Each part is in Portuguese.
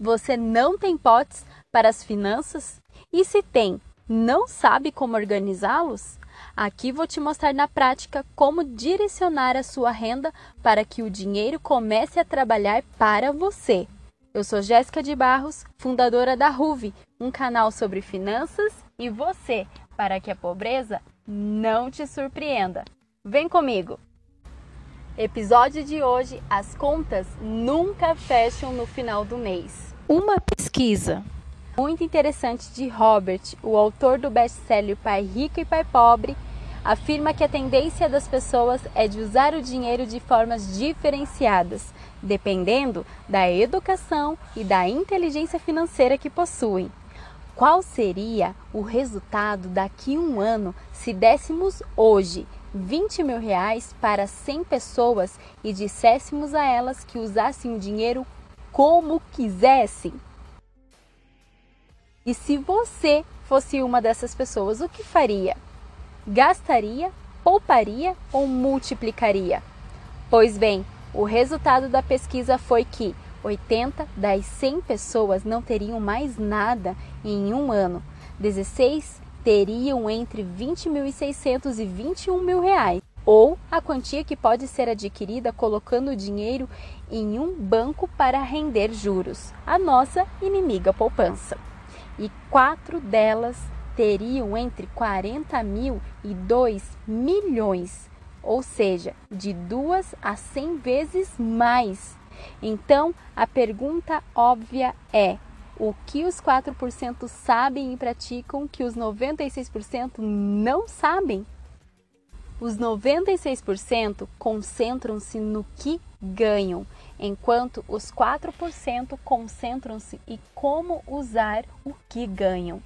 Você não tem potes para as finanças? E se tem, não sabe como organizá-los? Aqui vou te mostrar na prática como direcionar a sua renda para que o dinheiro comece a trabalhar para você. Eu sou Jéssica de Barros, fundadora da RUV, um canal sobre finanças e você, para que a pobreza não te surpreenda. Vem comigo! Episódio de hoje: as contas nunca fecham no final do mês. Uma pesquisa muito interessante de Robert, o autor do best-seller Pai Rico e Pai Pobre, afirma que a tendência das pessoas é de usar o dinheiro de formas diferenciadas, dependendo da educação e da inteligência financeira que possuem. Qual seria o resultado daqui a um ano se dessemos hoje 20 mil reais para 100 pessoas e disséssemos a elas que usassem o dinheiro como quisessem? E se você fosse uma dessas pessoas, o que faria? Gastaria, pouparia ou multiplicaria? Pois bem, o resultado da pesquisa foi que 80 das 100 pessoas não teriam mais nada em um ano. 16 teriam entre 20.600 e 21 mil reais, ou a quantia que pode ser adquirida colocando o dinheiro em um banco para render juros, a nossa inimiga poupança. E quatro delas teriam entre 40 mil e 2 milhões, ou seja, de duas a 100 vezes mais. Então, a pergunta óbvia é: o que os 4% sabem e praticam que os 96% não sabem? Os 96% concentram-se no que ganham, enquanto os 4% concentram-se em como usar o que ganham.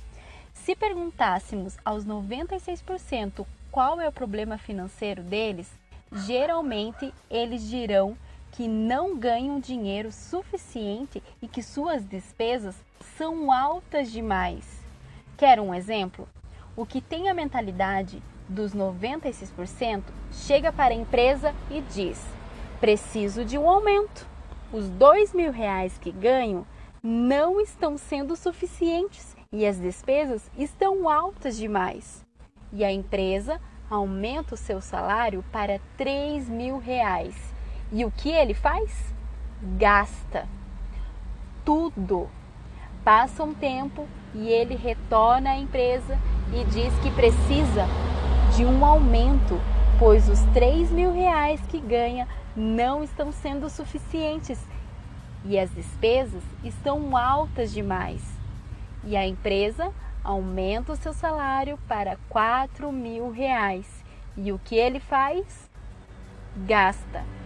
Se perguntássemos aos 96% qual é o problema financeiro deles, geralmente eles dirão que não ganham dinheiro suficiente e que suas despesas são altas demais. Quer um exemplo? O que tem a mentalidade dos 96% chega para a empresa e diz: preciso de um aumento. Os dois mil reais que ganho não estão sendo suficientes e as despesas estão altas demais. E a empresa aumenta o seu salário para 3 mil reais e o que ele faz? Gasta tudo. Passa um tempo e ele retorna à empresa e diz que precisa de um aumento, pois os 3 mil reais que ganha não estão sendo suficientes e as despesas estão altas demais. E a empresa aumenta o seu salário para 4 mil reais. E o que ele faz? Gasta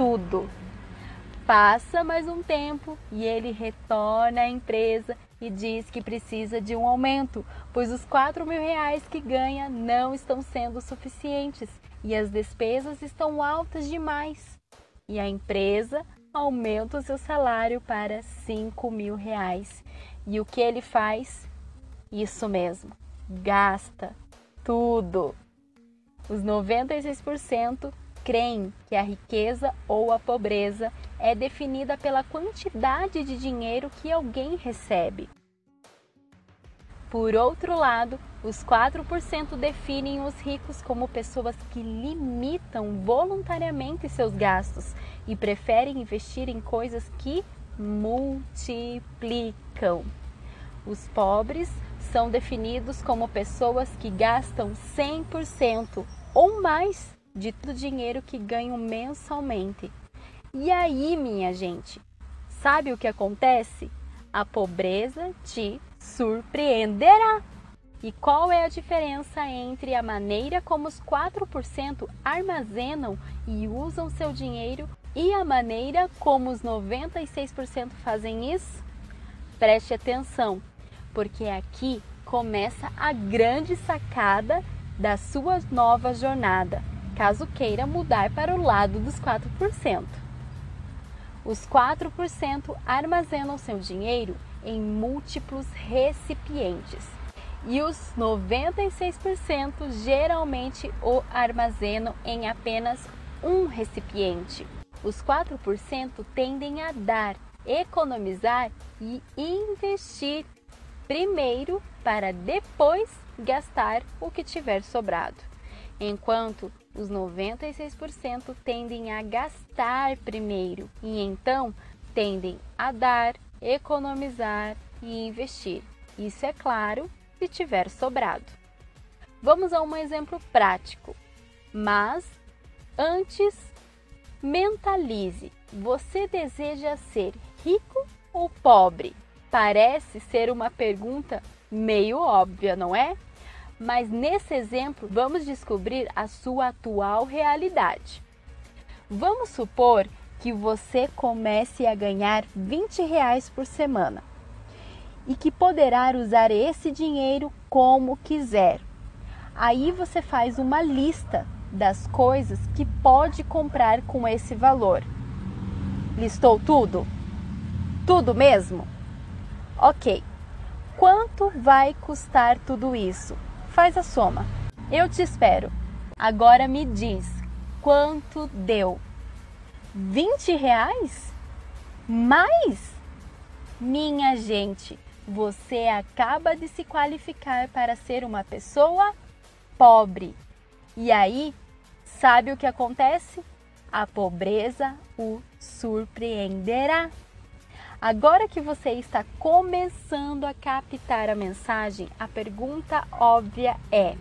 tudo. Passa mais um tempo e ele retorna à empresa e diz que precisa de um aumento, pois os 4 mil reais que ganha não estão sendo suficientes e as despesas estão altas demais. E a empresa aumenta o seu salário para 5 mil reais. E o que ele faz? Isso mesmo, gasta tudo. Os 96% creem que a riqueza ou a pobreza é definida pela quantidade de dinheiro que alguém recebe. Por outro lado, os 4% definem os ricos como pessoas que limitam voluntariamente seus gastos e preferem investir em coisas que multiplicam. Os pobres são definidos como pessoas que gastam 100% ou mais de todo o dinheiro que ganham mensalmente. E aí, minha gente, sabe o que acontece? A pobreza te surpreenderá. E qual é a diferença entre a maneira como os 4% armazenam e usam seu dinheiro e a maneira como os 96% fazem isso? Preste atenção, porque aqui começa a grande sacada da sua nova jornada caso queira mudar para o lado dos 4%. Os 4% armazenam seu dinheiro em múltiplos recipientes e os 96% geralmente o armazenam em apenas um recipiente. Os 4% tendem a dar, economizar e investir primeiro para depois gastar o que tiver sobrado. Enquanto os 96% tendem a gastar primeiro e então tendem a dar, economizar e investir. Isso é claro se tiver sobrado. Vamos a um exemplo prático. Mas antes, mentalize: você deseja ser rico ou pobre? Parece ser uma pergunta meio óbvia, não é? Mas nesse exemplo, vamos descobrir a sua atual realidade. Vamos supor que você comece a ganhar 20 reais por semana e que poderá usar esse dinheiro como quiser. Aí você faz uma lista das coisas que pode comprar com esse valor. Listou tudo? Tudo mesmo? Ok. Quanto vai custar tudo isso? Faz a soma. Eu te espero. Agora me diz quanto deu? 20 reais? Mais? Minha gente, você acaba de se qualificar para ser uma pessoa pobre. E aí, sabe o que acontece? A pobreza o surpreenderá. Agora que você está começando a captar a mensagem, a pergunta óbvia é: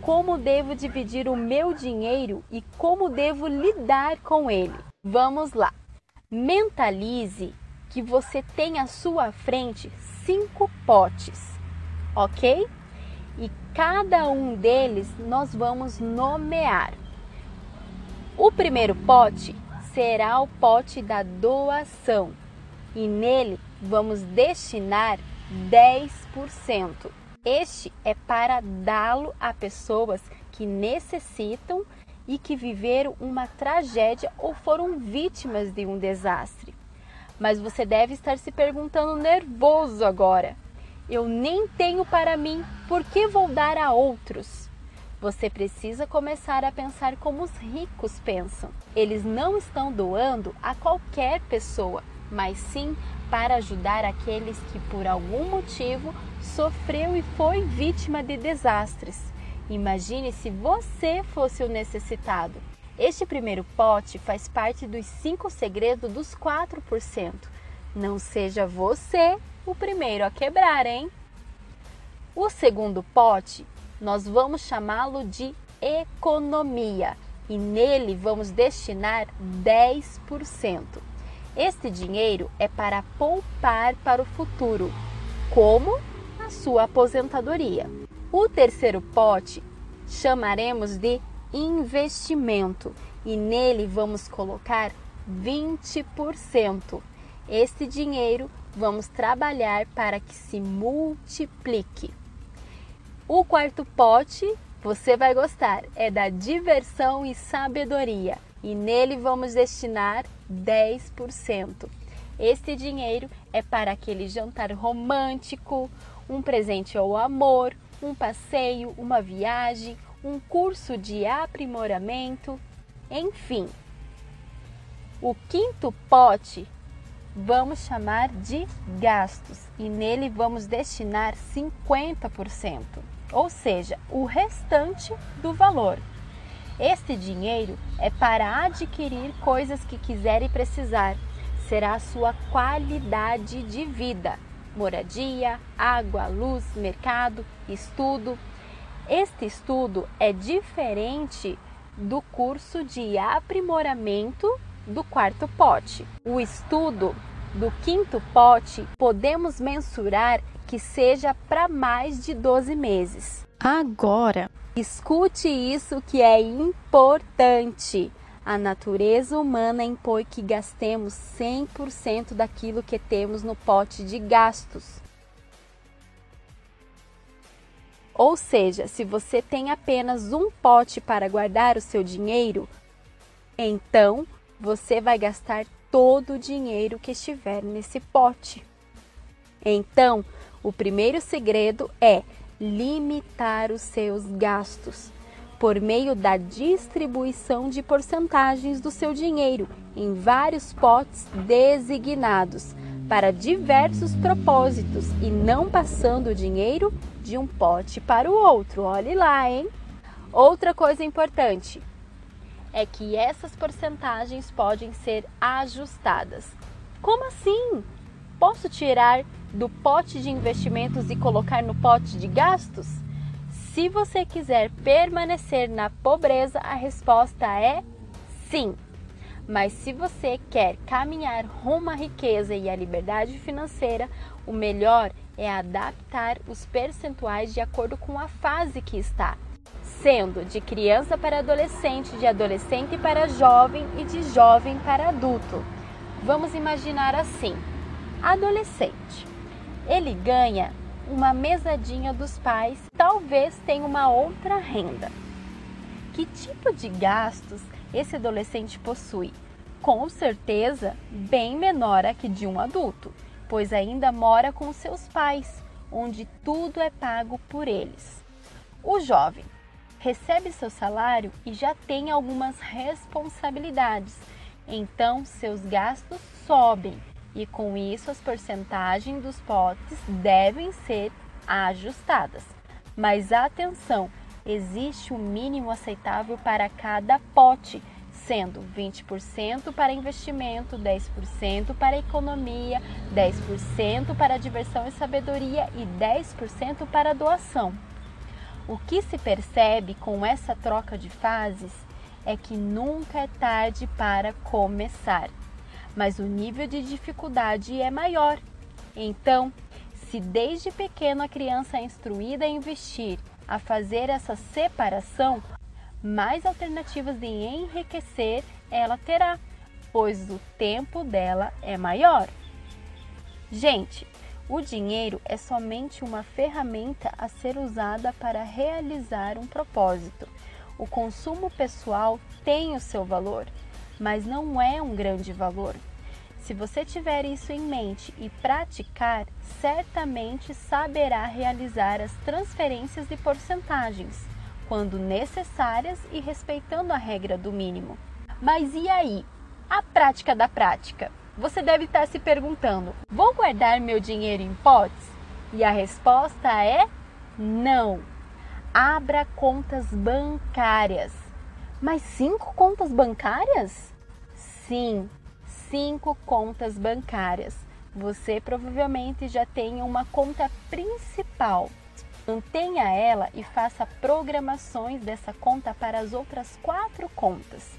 como devo dividir o meu dinheiro e como devo lidar com ele? Vamos lá. Mentalize que você tem à sua frente cinco potes, ok? E cada um deles nós vamos nomear. O primeiro pote será o pote da doação e nele vamos destinar 10%. Este é para dá-lo a pessoas que necessitam e que viveram uma tragédia ou foram vítimas de um desastre. Mas você deve estar se perguntando nervoso agora. Eu nem tenho para mim, por que vou dar a outros? Você precisa começar a pensar como os ricos pensam. Eles não estão doando a qualquer pessoa, mas sim para ajudar aqueles que por algum motivo sofreu e foi vítima de desastres. Imagine se você fosse o necessitado. Este primeiro pote faz parte dos cinco segredos dos 4%. Não seja você o primeiro a quebrar, hein? O segundo pote, nós vamos chamá-lo de economia e nele vamos destinar 10%. Este dinheiro é para poupar para o futuro, como a sua aposentadoria. O terceiro pote chamaremos de investimento e nele vamos colocar 20%. Este dinheiro vamos trabalhar para que se multiplique. O quarto pote, você vai gostar, é da diversão e sabedoria e nele vamos destinar 10%. Este dinheiro é para aquele jantar romântico, um presente ao amor, um passeio, uma viagem, um curso de aprimoramento, enfim. O quinto pote vamos chamar de gastos e nele vamos destinar 50%, ou seja, o restante do valor. Este dinheiro é para adquirir coisas que quiser e precisar. Será a sua qualidade de vida: moradia, água, luz, mercado, estudo. Este estudo é diferente do curso de aprimoramento do quarto pote. O estudo do quinto pote podemos mensurar que seja para mais de 12 meses. Agora, Escute isso que é importante. A natureza humana impõe que gastemos 100% daquilo que temos no pote de gastos. Ou seja, se você tem apenas um pote para guardar o seu dinheiro, então você vai gastar todo o dinheiro que estiver nesse pote. Então, o primeiro segredo é limitar os seus gastos por meio da distribuição de porcentagens do seu dinheiro em vários potes designados para diversos propósitos e não passando o dinheiro de um pote para o outro. Olhe lá, hein? Outra coisa importante é que essas porcentagens podem ser ajustadas. Como assim? Posso tirar do pote de investimentos e colocar no pote de gastos? Se você quiser permanecer na pobreza, a resposta é sim. Mas se você quer caminhar rumo à riqueza e à liberdade financeira, o melhor é adaptar os percentuais de acordo com a fase que está sendo de criança para adolescente, de adolescente para jovem e de jovem para adulto. Vamos imaginar assim: adolescente. Ele ganha uma mesadinha dos pais, talvez tenha uma outra renda. Que tipo de gastos esse adolescente possui? Com certeza, bem menor a que de um adulto, pois ainda mora com seus pais, onde tudo é pago por eles. O jovem recebe seu salário e já tem algumas responsabilidades, então seus gastos sobem e com isso as porcentagens dos potes devem ser ajustadas. Mas atenção, existe um mínimo aceitável para cada pote, sendo 20% para investimento, 10% para economia, 10% para diversão e sabedoria e 10% para doação. O que se percebe com essa troca de fases é que nunca é tarde para começar, mas o nível de dificuldade é maior. Então, se desde pequeno a criança é instruída a investir, a fazer essa separação, mais alternativas de enriquecer ela terá, pois o tempo dela é maior. Gente, o dinheiro é somente uma ferramenta a ser usada para realizar um propósito. O consumo pessoal tem o seu valor, mas não é um grande valor. Se você tiver isso em mente e praticar, certamente saberá realizar as transferências de porcentagens, quando necessárias e respeitando a regra do mínimo. Mas e aí? A prática da prática? Você deve estar se perguntando: vou guardar meu dinheiro em potes? E a resposta é não. Abra contas bancárias. Mas cinco contas bancárias? Sim, cinco contas bancárias. Você provavelmente já tem uma conta principal. Mantenha ela e faça programações dessa conta para as outras quatro contas.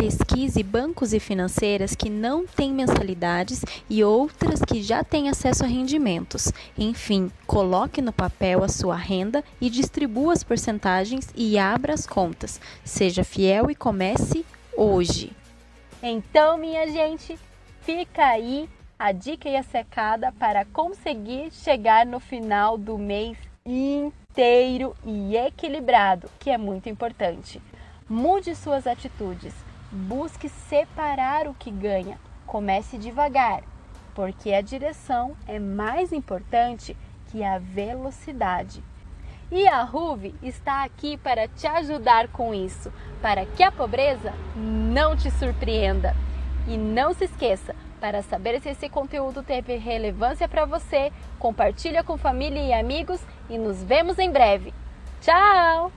Pesquise bancos e financeiras que não têm mensalidades e outras que já têm acesso a rendimentos. Enfim, coloque no papel a sua renda e distribua as porcentagens e abra as contas. Seja fiel e comece hoje. Então, minha gente, fica aí a dica e a secada para conseguir chegar no final do mês inteiro e equilibrado, que é muito importante. Mude suas atitudes Busque separar o que ganha. Comece devagar, porque a direção é mais importante que a velocidade. E a Ruve está aqui para te ajudar com isso, para que a pobreza não te surpreenda. E não se esqueça, para saber se esse conteúdo teve relevância para você, compartilha com família e amigos e nos vemos em breve. Tchau!